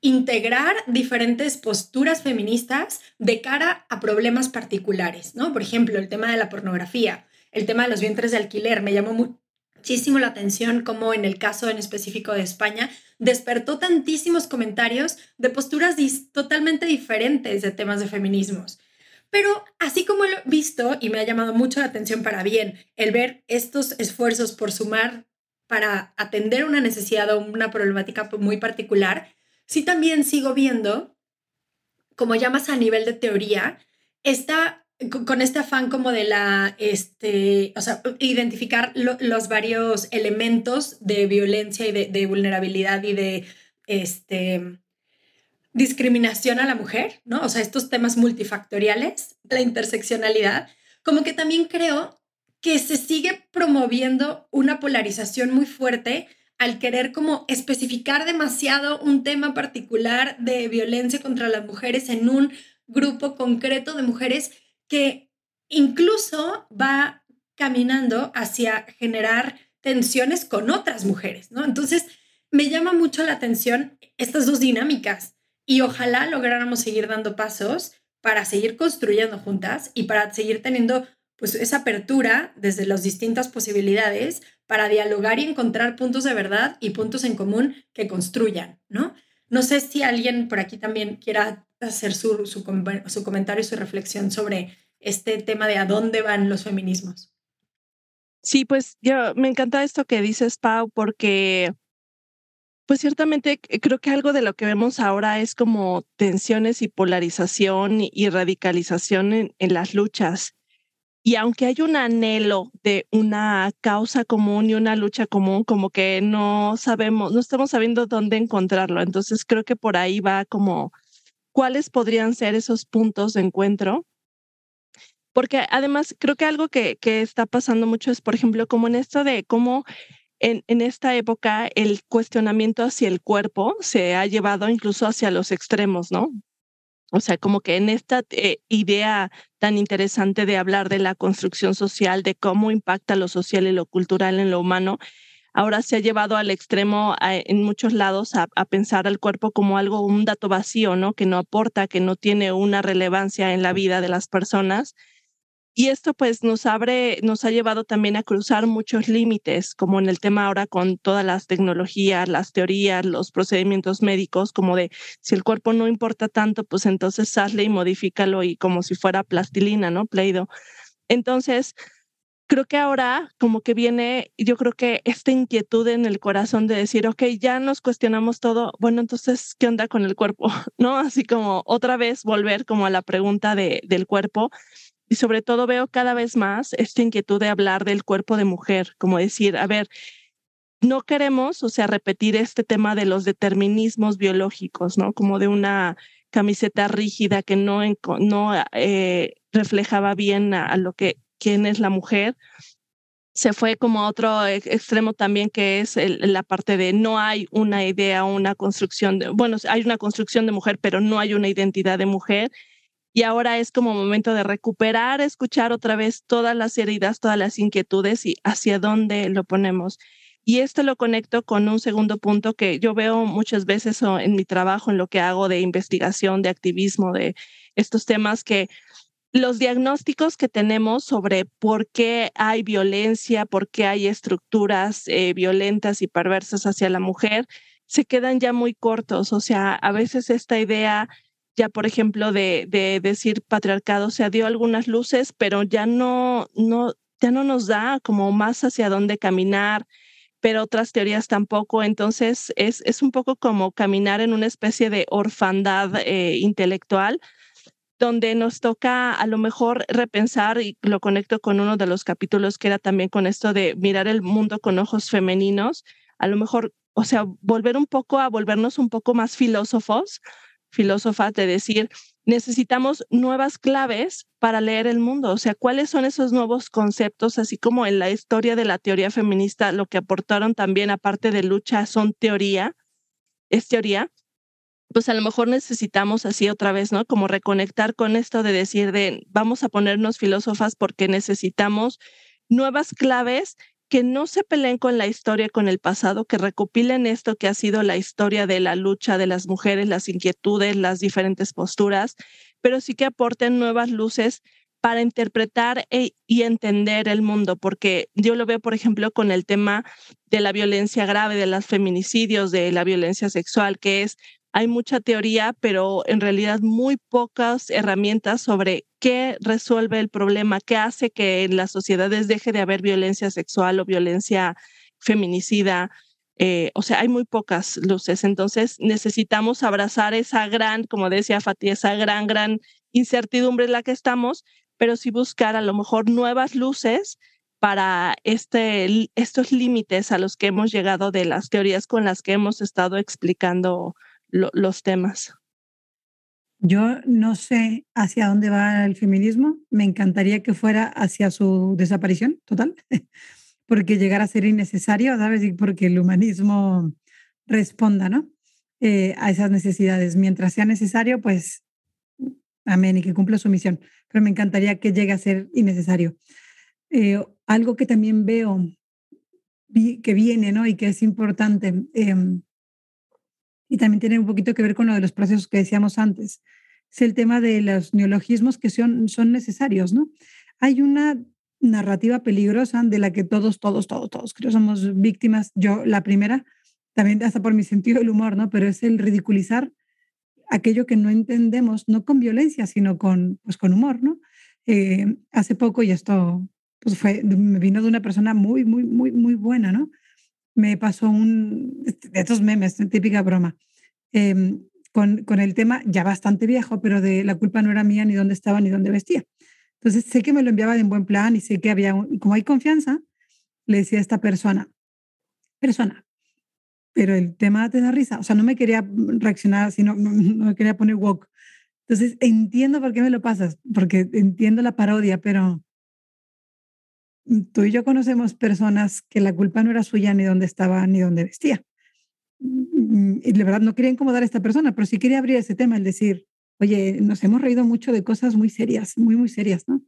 integrar diferentes posturas feministas de cara a problemas particulares, ¿no? Por ejemplo, el tema de la pornografía, el tema de los vientres de alquiler, me llamó muchísimo la atención como en el caso en específico de España despertó tantísimos comentarios de posturas totalmente diferentes de temas de feminismos. Pero así como lo he visto y me ha llamado mucho la atención para bien el ver estos esfuerzos por sumar para atender una necesidad o una problemática muy particular, sí también sigo viendo, como llamas a nivel de teoría, con este afán como de la, este, o sea, identificar los varios elementos de violencia y de, vulnerabilidad y de, este, discriminación a la mujer, ¿no? O sea, estos temas multifactoriales, la interseccionalidad, como que también creo que se sigue promoviendo una polarización muy fuerte al querer como especificar demasiado un tema particular de violencia contra las mujeres en un grupo concreto de mujeres que incluso va caminando hacia generar tensiones con otras mujeres, ¿no? Entonces, me llama mucho la atención estas dos dinámicas y ojalá lográramos seguir dando pasos para seguir construyendo juntas y para seguir teniendo pues esa apertura desde las distintas posibilidades para dialogar y encontrar puntos de verdad y puntos en común que construyan, ¿no? No sé si alguien por aquí también quiera hacer su, su, comentario y su reflexión sobre este tema de a dónde van los feminismos. Sí, pues yo me encanta esto que dices, Pau, porque Pues ciertamente creo que algo de lo que vemos ahora es como tensiones y polarización y radicalización en las luchas. Y aunque hay un anhelo de una causa común y una lucha común, como que no sabemos, no estamos sabiendo dónde encontrarlo. Entonces creo que por ahí va como cuáles podrían ser esos puntos de encuentro. Porque además creo que algo que, está pasando mucho es, por ejemplo, como en esto de cómo en, esta época el cuestionamiento hacia el cuerpo se ha llevado incluso hacia los extremos, ¿no? O sea, como que en esta eh, idea tan interesante de hablar de la construcción social, de cómo impacta lo social y lo cultural en lo humano, ahora se ha llevado al extremo en muchos lados a, a, pensar al cuerpo como algo, un dato vacío, ¿no? Que no aporta, que no tiene una relevancia en la vida de las personas y esto pues nos abre, nos ha llevado también a cruzar muchos límites, como en el tema ahora con todas las tecnologías, las teorías, los procedimientos médicos, como de si el cuerpo no importa tanto, pues entonces hazle y modifícalo y como si fuera plastilina, ¿no? Pleido. Entonces, creo que ahora como que viene, yo creo que esta inquietud en el corazón de decir, ok, ya nos cuestionamos todo, bueno, entonces, ¿qué onda con el cuerpo? ¿No? Así como otra vez volver como a la pregunta de, del cuerpo y sobre todo veo cada vez más esta inquietud de hablar del cuerpo de mujer, como decir, a ver, no queremos, o sea, repetir este tema de los determinismos biológicos, ¿no? Como de una camiseta rígida que no, no eh, reflejaba bien a, lo que, quién es la mujer. Se fue como a otro extremo también, que es la parte de no hay una idea, una construcción, bueno, hay una construcción de mujer, pero no hay una identidad de mujer y ahora es como momento de recuperar, escuchar otra vez todas las heridas, todas las inquietudes y hacia dónde lo ponemos. Y esto lo conecto con un segundo punto que yo veo muchas veces en mi trabajo, en lo que hago de investigación, de activismo, de estos temas que los diagnósticos que tenemos sobre por qué hay violencia, por qué hay estructuras eh, violentas y perversas hacia la mujer, se quedan ya muy cortos. O sea, a veces esta idea ya, por ejemplo, de, de decir patriarcado, se dio algunas luces, pero ya no, no, ya no nos da como más hacia dónde caminar, pero otras teorías tampoco. Entonces, es, es un poco como caminar en una especie de orfandad eh, intelectual donde nos toca a lo mejor repensar, y lo conecto con uno de los capítulos que era también con esto de mirar el mundo con ojos femeninos, a lo mejor, o sea, volver un poco a volvernos un poco más filósofos, filósofas de decir, necesitamos nuevas claves para leer el mundo, o sea, cuáles son esos nuevos conceptos, así como en la historia de la teoría feminista, lo que aportaron también, aparte de lucha, son teoría, es teoría, pues a lo mejor necesitamos así otra vez, ¿no? Como reconectar con esto de decir de vamos a ponernos filósofas porque necesitamos nuevas claves que no se peleen con la historia, con el pasado, que recopilen esto que ha sido la historia de la lucha de las mujeres, las inquietudes, las diferentes posturas, pero sí que aporten nuevas luces para interpretar e, y entender el mundo, porque yo lo veo, por ejemplo, con el tema de la violencia grave, de los feminicidios, de la violencia sexual, que es hay mucha teoría, pero en realidad muy pocas herramientas sobre qué resuelve el problema, qué hace que en las sociedades deje de haber violencia sexual o violencia feminicida. Eh, o sea, hay muy pocas luces. Entonces necesitamos abrazar esa gran, como decía Fatih, esa gran, gran incertidumbre en la que estamos, pero sí buscar a lo mejor nuevas luces para este, estos límites a los que hemos llegado de las teorías con las que hemos estado explicando los temas. Yo no sé hacia dónde va el feminismo. Me encantaría que fuera hacia su desaparición total, porque llegar a ser innecesario, ¿sabes? Y porque el humanismo responda, ¿no? Eh, a esas necesidades. Mientras sea necesario, pues amén y que cumpla su misión. Pero me encantaría que llegue a ser innecesario. Eh, algo que también veo que viene, ¿no? Y que es importante. Em, y también tiene un poquito que ver con lo de los procesos que decíamos antes. Es el tema de los neologismos que son, son necesarios, ¿no? Hay una narrativa peligrosa de la que todos, todos, todos, todos creo somos víctimas. Yo, la primera, también hasta por mi sentido del humor, ¿no? Pero es el ridiculizar aquello que no entendemos, no con violencia, sino con, pues, con humor, ¿no? Eh, hace poco, y esto pues fue, me vino de una persona muy, muy, muy, muy buena, ¿no? Me pasó un, de estos memes, típica broma, em, con, con, el tema ya bastante viejo, pero de la culpa no era mía ni dónde estaba ni dónde vestía. Entonces sé que me lo enviaba en buen plan y sé que había, como hay confianza, le decía a esta persona, persona, pero el tema te da risa, o sea, no me quería reaccionar, sino no, no me quería poner woke. Entonces entiendo por qué me lo pasas, porque entiendo la parodia, pero tú y yo conocemos personas que la culpa no era suya ni dónde estaba ni dónde vestía. Mm, y de verdad no quería incomodar a esta persona, pero sí quería abrir ese tema, el decir, oye, nos hemos reído mucho de cosas muy serias, muy, muy serias, ¿no?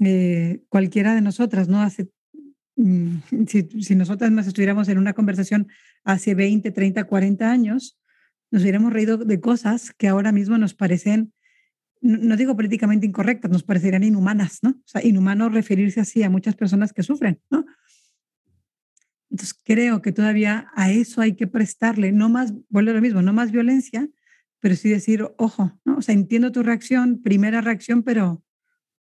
Eh, cualquiera de nosotras, ¿no? Hace, mm, si, si nosotras más estuviéramos en una conversación hace 20, 30, 40 años, nos hubiéramos reído de cosas que ahora mismo nos parecen no digo políticamente incorrectas, nos parecerían inhumanas, ¿no? O sea, inhumano referirse así a muchas personas que sufren, ¿no? Entonces creo que todavía a eso hay que prestarle, no más, vuelve a lo mismo, no más violencia, pero sí decir, ojo, ¿no? O sea, entiendo tu reacción, primera reacción, pero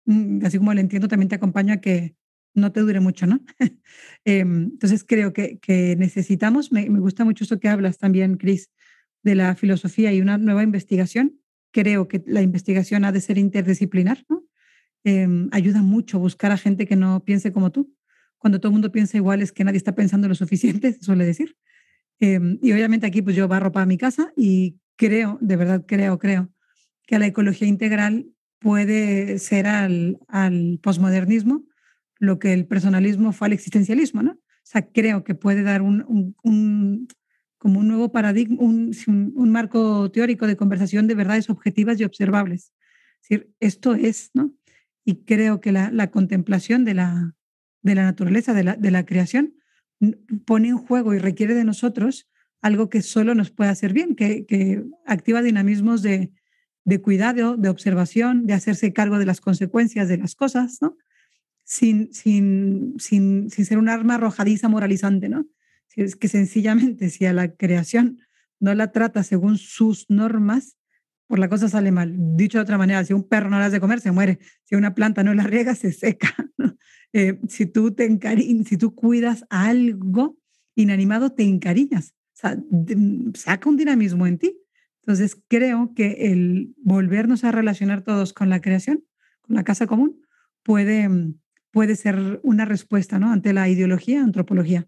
mm, así como le entiendo, también te acompaño a que no te dure mucho, ¿no? Em, entonces creo que, que necesitamos, me, me, gusta mucho eso que hablas también, Cris, de la filosofía y una nueva investigación creo que la investigación ha de ser interdisciplinar, ¿no? Em, ayuda mucho buscar a gente que no piense como tú. Cuando todo el mundo piensa igual es que nadie está pensando lo suficiente, se suele decir. Em, y obviamente aquí pues yo barro para mi casa y creo, de verdad creo, creo, que la ecología integral puede ser al, al posmodernismo lo que el personalismo fue al existencialismo, ¿no? O sea, creo que puede dar un, un, como un nuevo paradigma, un, un, marco teórico de conversación de verdades objetivas y observables. Es decir, esto es, ¿no? Y creo que la, la contemplación de la, de la naturaleza, de la, de la creación, pone en juego y requiere de nosotros algo que solo nos puede hacer bien, que, que activa dinamismos de, de, cuidado, de observación, de hacerse cargo de las consecuencias de las cosas, ¿no? Sin, sin, sin, sin ser un arma arrojadiza moralizante, ¿no? Es que sencillamente si a la creación no la trata según sus normas, por la cosa sale mal. Dicho de otra manera, si un perro no la hace comer, se muere. Si una planta no la riega, se seca. Eh, si, tú te si tú cuidas algo inanimado, te encariñas. O sea, saca un dinamismo en ti. Entonces, creo que el volvernos a relacionar todos con la creación, con la casa común, puede, puede ser una respuesta ¿no? ante la ideología, antropología.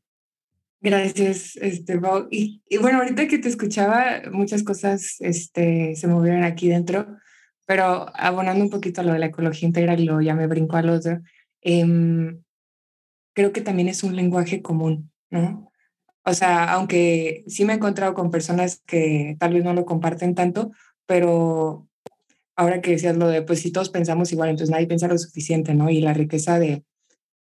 Gracias, este, Y, y, bueno, ahorita que te escuchaba, muchas cosas este, se movieron aquí dentro, pero abonando un poquito a lo de la ecología integral y luego ya me brinco al otro, eh, creo que también es un lenguaje común, ¿no? O sea, aunque sí me he encontrado con personas que tal vez no lo comparten tanto, pero ahora que decías lo de, pues si todos pensamos igual, entonces nadie piensa lo suficiente, ¿no? Y la riqueza de,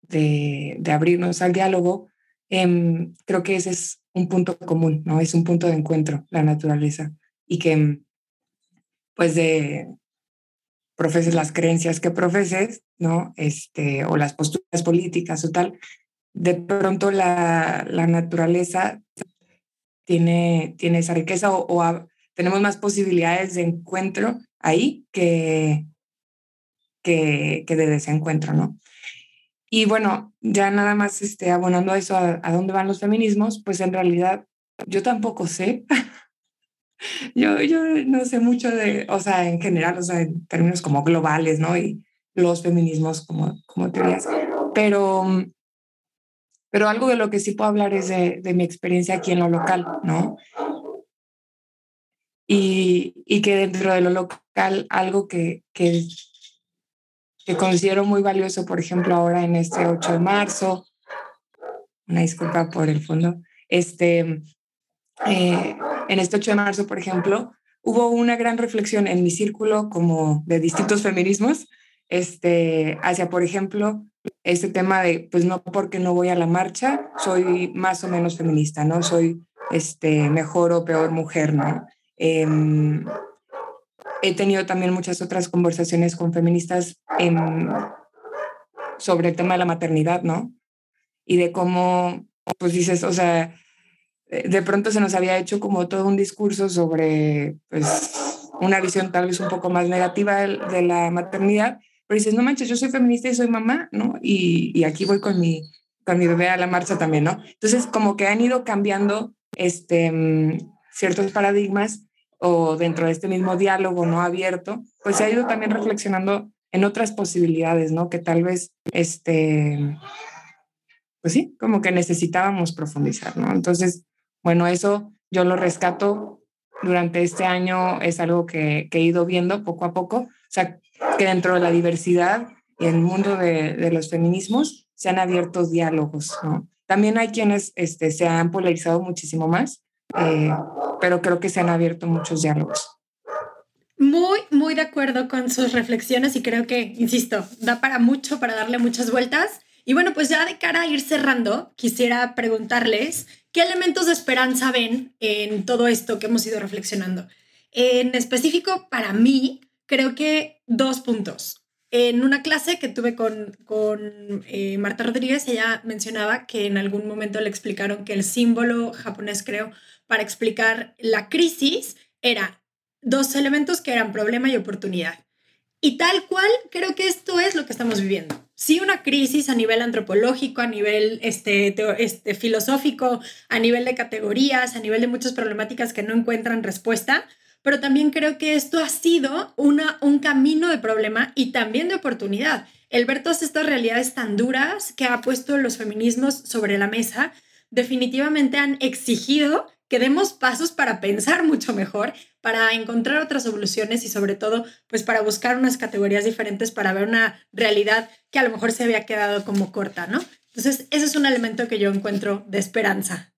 de, de abrirnos al diálogo, Em, creo que ese es un punto común, ¿no? Es un punto de encuentro, la naturaleza. Y que, em, pues, de profeses las creencias que profeses, ¿no? Este, o las posturas políticas o tal, de pronto la, la naturaleza tiene, tiene esa riqueza o, tenemos más posibilidades de encuentro ahí que, que, que de desencuentro, ¿no? Y bueno, ya nada más este, abonando a eso, a, dónde van los feminismos, pues en realidad yo tampoco sé. yo, yo no sé mucho de, o sea, en general, o sea, en términos como globales, ¿no? Y los feminismos como, como teorías. Pero, pero algo de lo que sí puedo hablar es de, de mi experiencia aquí en lo local, ¿no? Y, y, que dentro de lo local, algo que, que que considero muy valioso, por ejemplo, ahora en este 8 de marzo. Una disculpa por el fondo. Este, eh, en este 8 de marzo, por ejemplo, hubo una gran reflexión en mi círculo como de distintos feminismos, este, hacia, por ejemplo, este tema de, pues no porque no voy a la marcha, soy más o menos feminista, ¿no? Soy este, mejor o peor mujer, ¿no? Eh, he tenido también muchas otras conversaciones con feministas sobre el tema de la maternidad, ¿no? Y de cómo, pues dices, o sea, de pronto se nos había hecho como todo un discurso sobre, pues, una visión tal vez un poco más negativa de, la maternidad, pero dices, no manches, yo soy feminista y soy mamá, ¿no? Y, y aquí voy con mi, con mi bebé a la marcha también, ¿no? Entonces, como que han ido cambiando este, mm, ciertos paradigmas o dentro de este mismo diálogo no abierto, pues se ha ido también reflexionando en otras posibilidades, ¿no? Que tal vez, este, pues sí, como que necesitábamos profundizar, ¿no? Entonces, bueno, eso yo lo rescato durante este año, es algo que, que he ido viendo poco a poco, o sea, que dentro de la diversidad y el mundo de, de los feminismos se han abierto diálogos, ¿no? También hay quienes este, se han polarizado muchísimo más, eh, pero creo que se han abierto muchos diálogos. Muy, muy de acuerdo con sus reflexiones y creo que, insisto, da para mucho, para darle muchas vueltas. Y bueno, pues ya de cara a ir cerrando, quisiera preguntarles qué elementos de esperanza ven en todo esto que hemos ido reflexionando. En específico, para mí, creo que dos puntos. En una clase que tuve con, con eh, Marta Rodríguez, ella mencionaba que en algún momento le explicaron que el símbolo japonés, creo, para explicar la crisis era dos elementos que eran problema y oportunidad. Y tal cual, creo que esto es lo que estamos viviendo sí una crisis a nivel antropológico, a nivel este, este, filosófico, a nivel de categorías, a nivel de muchas problemáticas que no encuentran respuesta, pero también creo que esto ha sido una, un camino de problema y también de oportunidad. El ver todas estas realidades tan duras que ha puesto los feminismos sobre la mesa, definitivamente han exigido que demos pasos para pensar mucho mejor, para encontrar otras soluciones y sobre todo, pues para buscar unas categorías diferentes para ver una realidad que a lo mejor se había quedado como corta, ¿no? Entonces, ese es un elemento que yo encuentro de esperanza.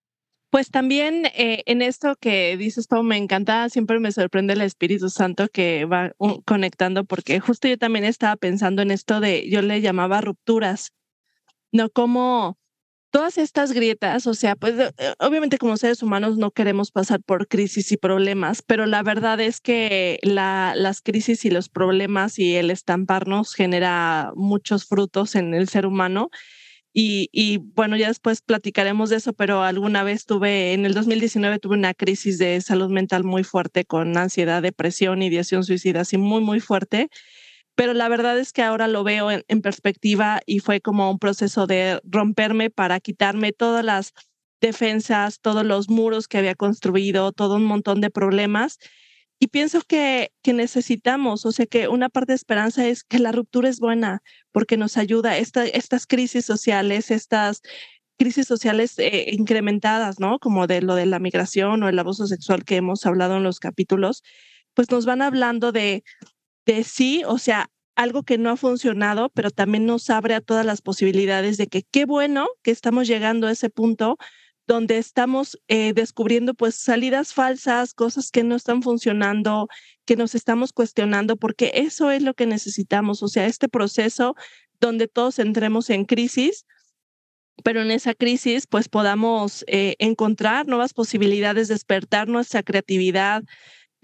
Pues también eh, en esto que dices, todo me encanta, siempre me sorprende el Espíritu Santo que va conectando, porque justo yo también estaba pensando en esto de, yo le llamaba rupturas, ¿no? Como todas estas grietas, o sea, pues eh, obviamente como seres humanos no queremos pasar por crisis y problemas, pero la verdad es que la, las crisis y los problemas y el estamparnos genera muchos frutos en el ser humano. Y, y, bueno, ya después platicaremos de eso, pero alguna vez tuve, en el 2019 tuve una crisis de salud mental muy fuerte con ansiedad, depresión, ideación suicida, así muy, muy fuerte pero la verdad es que ahora lo veo en, perspectiva y fue como un proceso de romperme para quitarme todas las defensas, todos los muros que había construido, todo un montón de problemas. Y pienso que, que necesitamos, o sea, que una parte de esperanza es que la ruptura es buena porque nos ayuda. Esta, estas crisis sociales, estas crisis sociales eh, incrementadas, ¿no? Como de lo de la migración o el abuso sexual que hemos hablado en los capítulos, pues nos van hablando de, de sí, o sea, algo que no ha funcionado, pero también nos abre a todas las posibilidades de que qué bueno que estamos llegando a ese punto donde estamos eh, descubriendo pues salidas falsas, cosas que no están funcionando, que nos estamos cuestionando, porque eso es lo que necesitamos, o sea, este proceso donde todos entremos en crisis, pero en esa crisis pues podamos eh, encontrar nuevas posibilidades, despertar nuestra creatividad,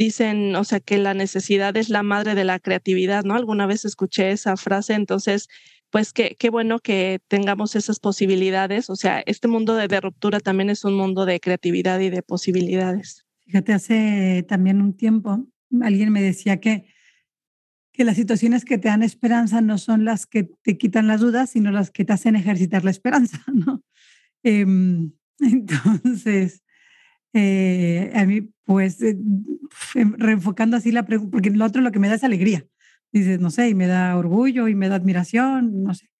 dicen, o sea, que la necesidad es la madre de la creatividad, ¿no? Alguna vez escuché esa frase, entonces, pues qué, qué bueno que tengamos esas posibilidades, o sea, este mundo de, ruptura también es un mundo de creatividad y de posibilidades. Fíjate, hace también un tiempo alguien me decía que, que las situaciones que te dan esperanza no son las que te quitan las dudas, sino las que te hacen ejercitar la esperanza, ¿no? Em, entonces, eh, a mí, pues, eh, reenfocando así la pregunta, porque lo otro lo que me da es alegría. Dices, no sé, y me da orgullo y me da admiración, no sé.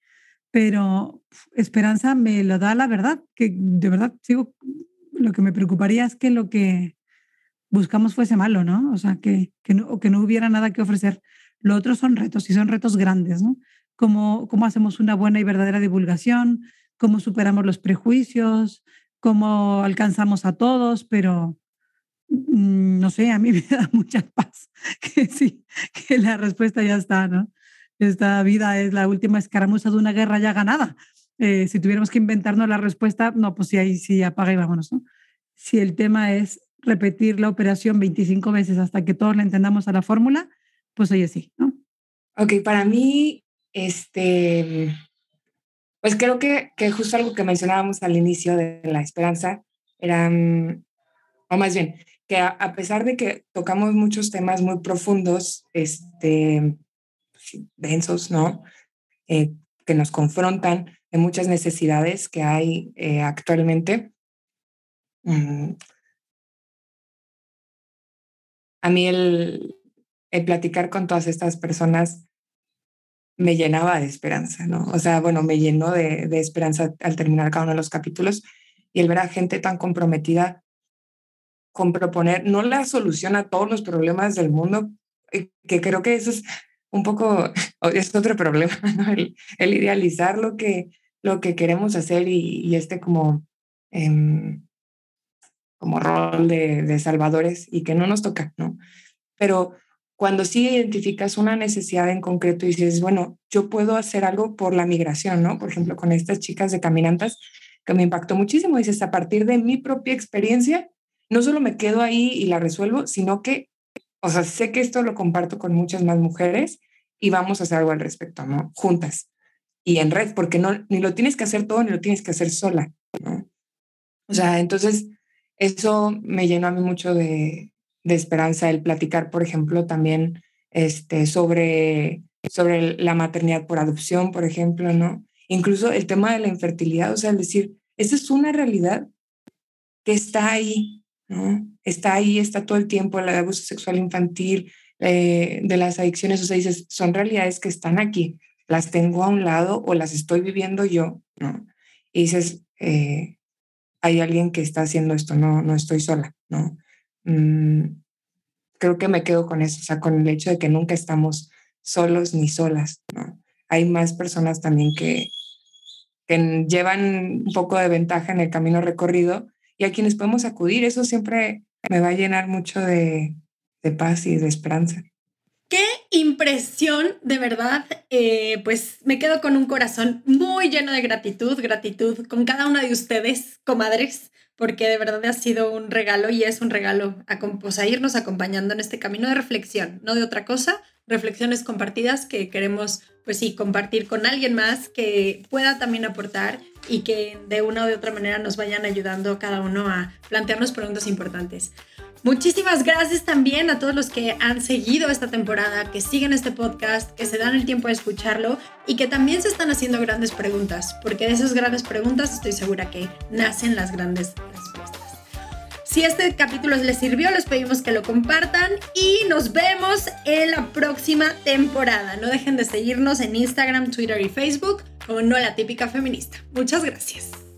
Pero esperanza me lo da la verdad, que de verdad sigo, lo que me preocuparía es que lo que buscamos fuese malo, ¿no? O sea, que, que, no, que no hubiera nada que ofrecer. Lo otro son retos y son retos grandes, ¿no? Cómo, cómo hacemos una buena y verdadera divulgación, cómo superamos los prejuicios, cómo alcanzamos a todos, pero mm, no sé, a mí me da mucha paz que sí, que la respuesta ya está, ¿no? Esta vida es la última escaramuza de una guerra ya ganada. Eh, si tuviéramos que inventarnos la respuesta, no, pues sí, ahí sí apaga y vámonos, ¿no? Si el tema es repetir la operación 25 veces hasta que todos la entendamos a la fórmula, pues oye, sí, ¿no? Ok, para mí, este, pues creo que, que justo algo que mencionábamos al inicio de la esperanza era, mm, o más bien, que a, pesar de que tocamos muchos temas muy profundos, este, densos, ¿no? Eh, que nos confrontan, de muchas necesidades que hay eh, actualmente. Mm. A mí el, el platicar con todas estas personas me llenaba de esperanza, ¿no? O sea, bueno, me llenó de, de, esperanza al terminar cada uno de los capítulos y el ver a gente tan comprometida con proponer no la solución a todos los problemas del mundo, que creo que eso es un poco, es otro problema, ¿no? el, idealizar lo que, lo que queremos hacer y, y este como, eh, como rol de, de salvadores y que no nos toca, ¿no? Pero cuando sí identificas una necesidad en concreto y dices, bueno, yo puedo hacer algo por la migración, ¿no? Por ejemplo, con estas chicas de caminantas, que me impactó muchísimo, dices, a partir de mi propia experiencia, no solo me quedo ahí y la resuelvo, sino que, o sea, sé que esto lo comparto con muchas más mujeres y vamos a hacer algo al respecto, ¿no? Juntas y en red, porque no, ni lo tienes que hacer todo, ni lo tienes que hacer sola, ¿no? O sea, entonces, eso me llenó a mí mucho de, de esperanza el platicar, por ejemplo, también este, sobre, sobre la maternidad por adopción, por ejemplo, ¿no? Incluso el tema de la infertilidad, o sea, el decir, esa es una realidad que está ahí, ¿no? Está ahí, está todo el tiempo, el abuso sexual infantil, eh, de las adicciones, o sea, dices, son realidades que están aquí, las tengo a un lado o las estoy viviendo yo, ¿no? Y dices, eh, hay alguien que está haciendo esto, no, no estoy sola, ¿no? Mm, creo que me quedo con eso, o sea, con el hecho de que nunca estamos solos ni solas. Hay más personas también que, que llevan un poco de ventaja en el camino recorrido y a quienes podemos acudir, eso siempre me va a llenar mucho de, de paz y de esperanza. Qué impresión, de verdad. Eh, pues me quedo con un corazón muy lleno de gratitud, gratitud con cada una de ustedes, comadres, porque de verdad ha sido un regalo y es un regalo a, pues, irnos acompañando en este camino de reflexión, no de otra cosa, reflexiones compartidas que queremos, pues sí, compartir con alguien más que pueda también aportar y que de una u de otra manera nos vayan ayudando cada uno a plantearnos preguntas importantes. Muchísimas gracias también a todos los que han seguido esta temporada, que siguen este podcast, que se dan el tiempo de escucharlo y que también se están haciendo grandes preguntas, porque de esas grandes preguntas estoy segura que nacen las grandes respuestas. Si este capítulo les sirvió, les pedimos que lo compartan y nos vemos en la próxima temporada. No dejen de seguirnos en Instagram, Twitter y Facebook como No la Típica Feminista. Muchas gracias.